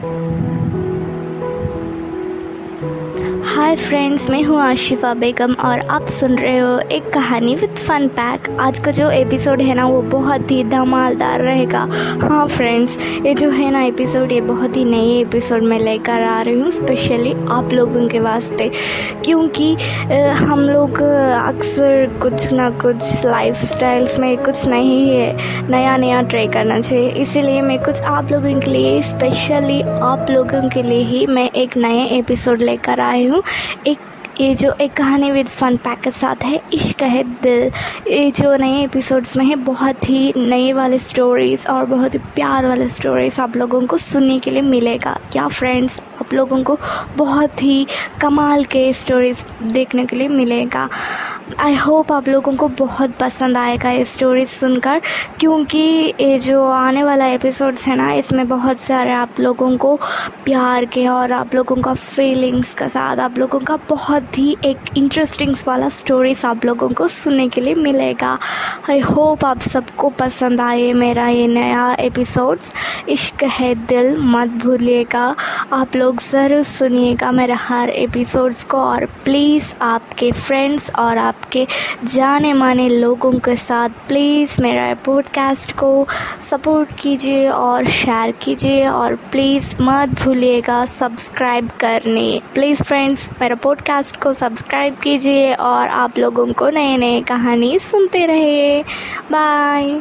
Thank you. Hi friends मैं हूँ आशिफा बेगम और आप सुन रहे हो एक कहानी विद फन पैक आज का जो एपिसोड है ना, वो बहुत ही धमालदार रहेगा। हाँ फ्रेंड्स ये जो है ना एपिसोड ये बहुत ही नए एपिसोड में लेकर आ रही हूँ स्पेशली आप लोगों के वास्ते। क्योंकि हम लोग अक्सर कुछ ना कुछ लाइफ स्टाइल्स में कुछ नहीं है नया नया ट्राई करना चाहिए। इसीलिए मैं कुछ आप लोगों के लिए स्पेशली आप लोगों के लिए ही मैं एक नए एपिसोड लेकर आई हूँ। एक, ये जो एक कहानी विद फन पैक के साथ है, इश्क है दिल। ये जो नए एपिसोड्स में है, बहुत ही नए वाले स्टोरीज़ और बहुत ही प्यार वाले स्टोरीज़ आप लोगों को सुनने के लिए मिलेगा। क्या फ्रेंड्स आप लोगों को बहुत ही कमाल के स्टोरीज़ देखने के लिए मिलेगा। आई होप आप लोगों को बहुत पसंद आएगा ये स्टोरी सुनकर, क्योंकि ये जो आने वाला एपिसोड्स है ना, इसमें बहुत सारे आप लोगों को प्यार के और आप लोगों का फीलिंग्स का साथ, आप लोगों का बहुत ही एक इंटरेस्टिंग्स वाला स्टोरीज आप लोगों को सुनने के लिए मिलेगा। आई होप आप सबको पसंद आए मेरा ये नया एपिसोड्स इश्क है दिल, मत भूलिएगा। आप लोग ज़रूर सुनिएगा मेरे हर एपिसोड्स को और प्लीज़ आपके फ्रेंड्स और आपके जाने माने लोगों के साथ प्लीज़ मेरा पॉडकास्ट को सपोर्ट कीजिए और शेयर कीजिए और प्लीज़ मत भूलिएगा सब्सक्राइब करने। प्लीज़ फ्रेंड्स मेरा पॉडकास्ट को सब्सक्राइब कीजिए और आप लोगों को नए नए कहानी सुनते रहिए। बाय